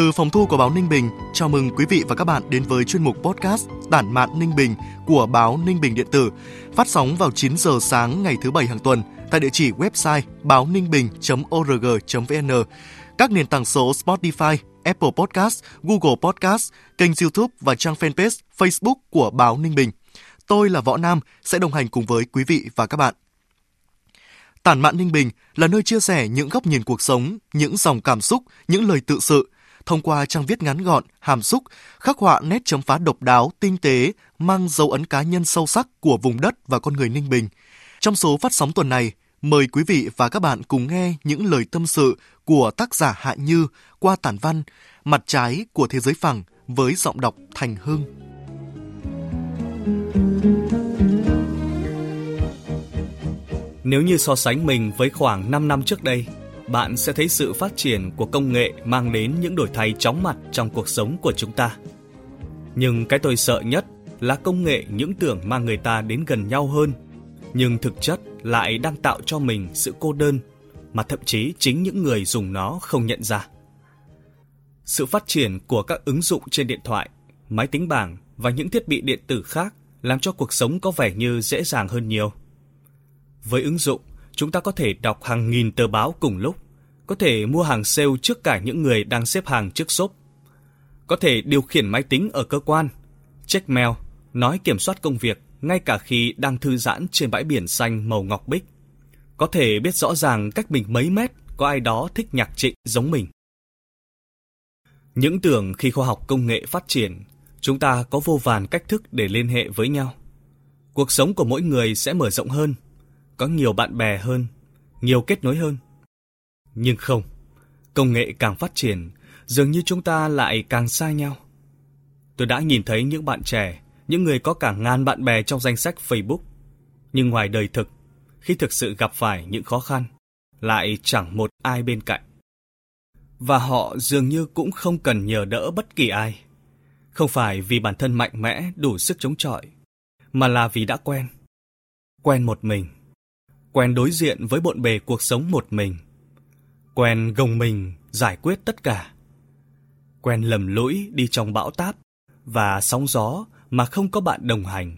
Từ phòng thu của báo Ninh Bình, chào mừng quý vị và các bạn đến với chuyên mục podcast Tản mạn Ninh Bình của báo Ninh Bình điện tử, phát sóng vào 9 giờ sáng ngày thứ bảy hàng tuần tại địa chỉ website báo ninh bình.org.vn, các nền tảng số Spotify, Apple Podcast, Google Podcast, kênh YouTube và trang fanpage Facebook của báo Ninh Bình. Tôi là Võ Nam sẽ đồng hành cùng với quý vị và các bạn. Tản mạn Ninh Bình là nơi chia sẻ những góc nhìn cuộc sống, những dòng cảm xúc, những lời tự sự, thông qua trang viết ngắn gọn, hàm xúc, khắc họa nét chấm phá độc đáo, tinh tế, mang dấu ấn cá nhân sâu sắc của vùng đất và con người Ninh Bình. Trong số phát sóng tuần này, mời quý vị và các bạn cùng nghe những lời tâm sự của tác giả Hạ Như qua tản văn Mặt trái của thế giới phẳng với giọng đọc Thành Hưng. Nếu như so sánh mình với khoảng 5 năm trước đây, bạn sẽ thấy sự phát triển của công nghệ mang đến những đổi thay chóng mặt trong cuộc sống của chúng ta. Nhưng cái tôi sợ nhất là công nghệ những tưởng mang người ta đến gần nhau hơn, nhưng thực chất lại đang tạo cho mình sự cô đơn mà thậm chí chính những người dùng nó không nhận ra. Sự phát triển của các ứng dụng trên điện thoại, máy tính bảng và những thiết bị điện tử khác làm cho cuộc sống có vẻ như dễ dàng hơn nhiều. Với ứng dụng, chúng ta có thể đọc hàng nghìn tờ báo cùng lúc, có thể mua hàng sale trước cả những người đang xếp hàng trước shop, có thể điều khiển máy tính ở cơ quan, check mail, nói kiểm soát công việc ngay cả khi đang thư giãn trên bãi biển xanh màu ngọc bích. Có thể biết rõ ràng cách mình mấy mét có ai đó thích nhạc trịnh giống mình. Những tưởng khi khoa học công nghệ phát triển, chúng ta có vô vàn cách thức để liên hệ với nhau. Cuộc sống của mỗi người sẽ mở rộng hơn, có nhiều bạn bè hơn, nhiều kết nối hơn. Nhưng không, công nghệ càng phát triển, dường như chúng ta lại càng xa nhau. Tôi đã nhìn thấy những bạn trẻ, những người có cả ngàn bạn bè trong danh sách Facebook. Nhưng ngoài đời thực, khi thực sự gặp phải những khó khăn, lại chẳng một ai bên cạnh. Và họ dường như cũng không cần nhờ đỡ bất kỳ ai. Không phải vì bản thân mạnh mẽ đủ sức chống chọi, mà là vì đã quen. Quen một mình. Quen đối diện với bộn bề cuộc sống một mình. Quen gồng mình giải quyết tất cả. Quen lầm lũi đi trong bão táp và sóng gió mà không có bạn đồng hành.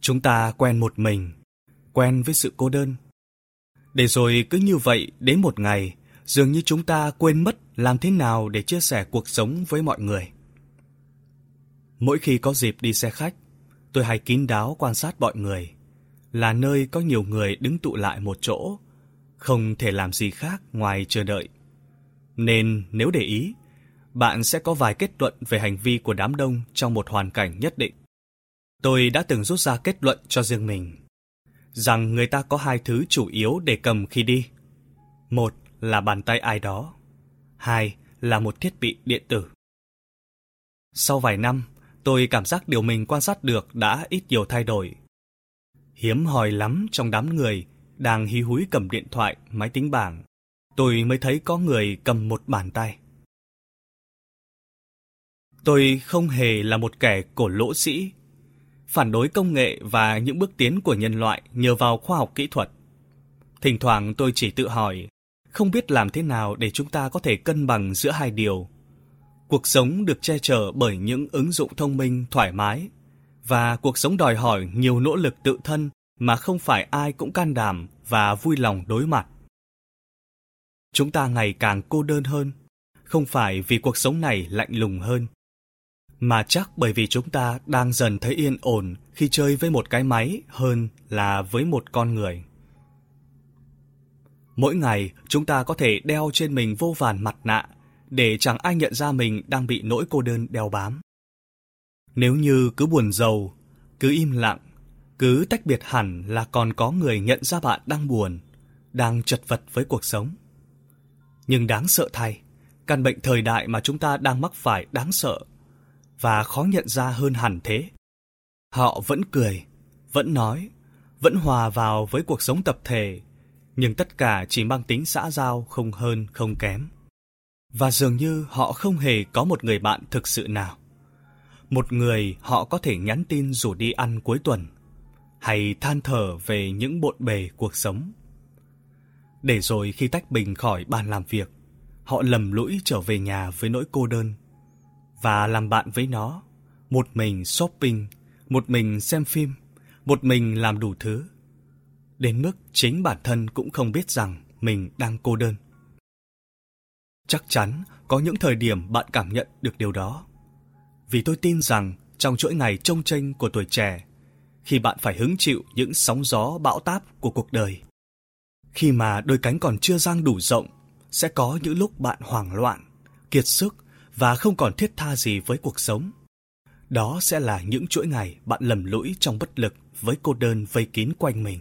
Chúng ta quen một mình, quen với sự cô đơn. Để rồi cứ như vậy đến một ngày, dường như chúng ta quên mất làm thế nào để chia sẻ cuộc sống với mọi người. Mỗi khi có dịp đi xe khách, tôi hay kín đáo quan sát mọi người, là nơi có nhiều người đứng tụ lại một chỗ, không thể làm gì khác ngoài chờ đợi. Nên nếu để ý, bạn sẽ có vài kết luận về hành vi của đám đông trong một hoàn cảnh nhất định. Tôi đã từng rút ra kết luận cho riêng mình rằng người ta có hai thứ chủ yếu để cầm khi đi. Một là bàn tay ai đó, hai là một thiết bị điện tử. Sau vài năm, tôi cảm giác điều mình quan sát được đã ít nhiều thay đổi. Hiếm hoi lắm trong đám người đang hí húi cầm điện thoại, máy tính bảng, tôi mới thấy có người cầm một bàn tay. Tôi không hề là một kẻ cổ lỗ sĩ, phản đối công nghệ và những bước tiến của nhân loại nhờ vào khoa học kỹ thuật. Thỉnh thoảng tôi chỉ tự hỏi, không biết làm thế nào để chúng ta có thể cân bằng giữa hai điều. Cuộc sống được che chở bởi những ứng dụng thông minh thoải mái và cuộc sống đòi hỏi nhiều nỗ lực tự thân mà không phải ai cũng can đảm và vui lòng đối mặt. Chúng ta ngày càng cô đơn hơn, không phải vì cuộc sống này lạnh lùng hơn, mà chắc bởi vì chúng ta đang dần thấy yên ổn khi chơi với một cái máy hơn là với một con người. Mỗi ngày, chúng ta có thể đeo trên mình vô vàn mặt nạ để chẳng ai nhận ra mình đang bị nỗi cô đơn đeo bám. Nếu như cứ buồn giàu, cứ im lặng, cứ tách biệt hẳn là còn có người nhận ra bạn đang buồn, đang chật vật với cuộc sống. Nhưng đáng sợ thay, Căn bệnh thời đại mà chúng ta đang mắc phải đáng sợ và khó nhận ra hơn hẳn thế. Họ vẫn cười, vẫn nói, vẫn hòa vào với cuộc sống tập thể, nhưng tất cả chỉ mang tính xã giao không hơn không kém. Và dường như họ không hề có một người bạn thực sự nào. Một người họ có thể nhắn tin rủ đi ăn cuối tuần, hay than thở về những bộn bề cuộc sống. Để rồi khi tách bình khỏi bàn làm việc, họ lầm lũi trở về nhà với nỗi cô đơn và làm bạn với nó, một mình shopping, một mình xem phim, một mình làm đủ thứ. Đến mức chính bản thân cũng không biết rằng mình đang cô đơn. Chắc chắn có những thời điểm bạn cảm nhận được điều đó. Vì tôi tin rằng trong chuỗi ngày trông tranh của tuổi trẻ, khi bạn phải hứng chịu những sóng gió bão táp của cuộc đời, khi mà đôi cánh còn chưa dang đủ rộng, sẽ có những lúc bạn hoảng loạn, kiệt sức và không còn thiết tha gì với cuộc sống. Đó sẽ là những chuỗi ngày bạn lầm lũi trong bất lực với cô đơn vây kín quanh mình.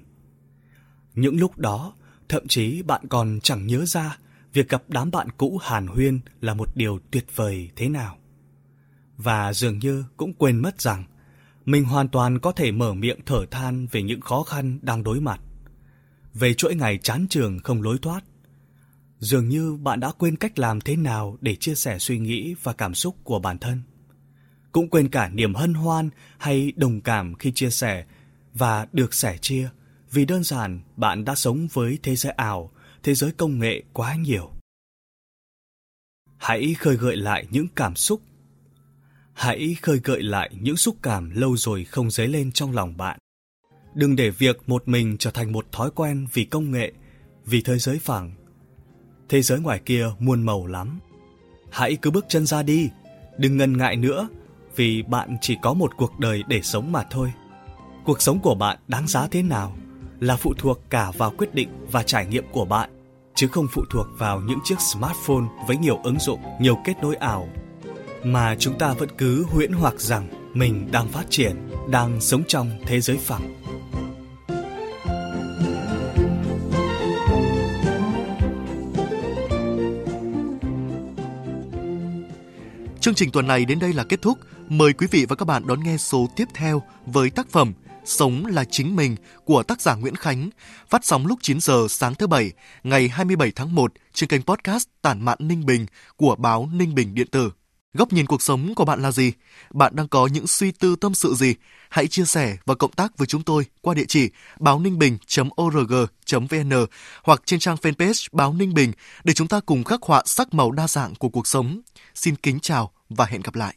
Những lúc đó, thậm chí bạn còn chẳng nhớ ra việc gặp đám bạn cũ hàn huyên là một điều tuyệt vời thế nào. Và dường như cũng quên mất rằng mình hoàn toàn có thể mở miệng thở than về những khó khăn đang đối mặt. Về chuỗi ngày chán trường không lối thoát, dường như bạn đã quên cách làm thế nào để chia sẻ suy nghĩ và cảm xúc của bản thân. Cũng quên cả niềm hân hoan hay đồng cảm khi chia sẻ và được sẻ chia vì đơn giản bạn đã sống với thế giới ảo, thế giới công nghệ quá nhiều. Hãy khơi gợi lại những cảm xúc. Hãy khơi gợi lại những xúc cảm lâu rồi không dấy lên trong lòng bạn. Đừng để việc một mình trở thành một thói quen vì công nghệ, vì thế giới phẳng Thế giới ngoài kia muôn màu lắm. Hãy cứ bước chân ra đi, đừng ngần ngại nữa, vì bạn chỉ có một cuộc đời để sống mà thôi. Cuộc sống của bạn đáng giá thế nào là phụ thuộc cả vào quyết định và trải nghiệm của bạn, chứ không phụ thuộc vào những chiếc smartphone với nhiều ứng dụng, nhiều kết nối ảo. Mà chúng ta vẫn cứ huyễn hoặc rằng mình đang phát triển, đang sống trong thế giới phẳng. Chương trình tuần này đến đây là kết thúc. Mời quý vị và các bạn đón nghe số tiếp theo với tác phẩm Sống là chính mình của tác giả Nguyễn Khánh, phát sóng lúc 9 giờ sáng thứ Bảy, ngày 27 tháng 1 trên kênh podcast Tản mạn Ninh Bình của báo Ninh Bình Điện tử. Góc nhìn cuộc sống của bạn là gì? Bạn đang có những suy tư tâm sự gì? Hãy chia sẻ và cộng tác với chúng tôi qua địa chỉ báo ninh bình.org.vn hoặc trên trang fanpage báo Ninh Bình để chúng ta cùng khắc họa sắc màu đa dạng của cuộc sống. Xin kính chào và hẹn gặp lại.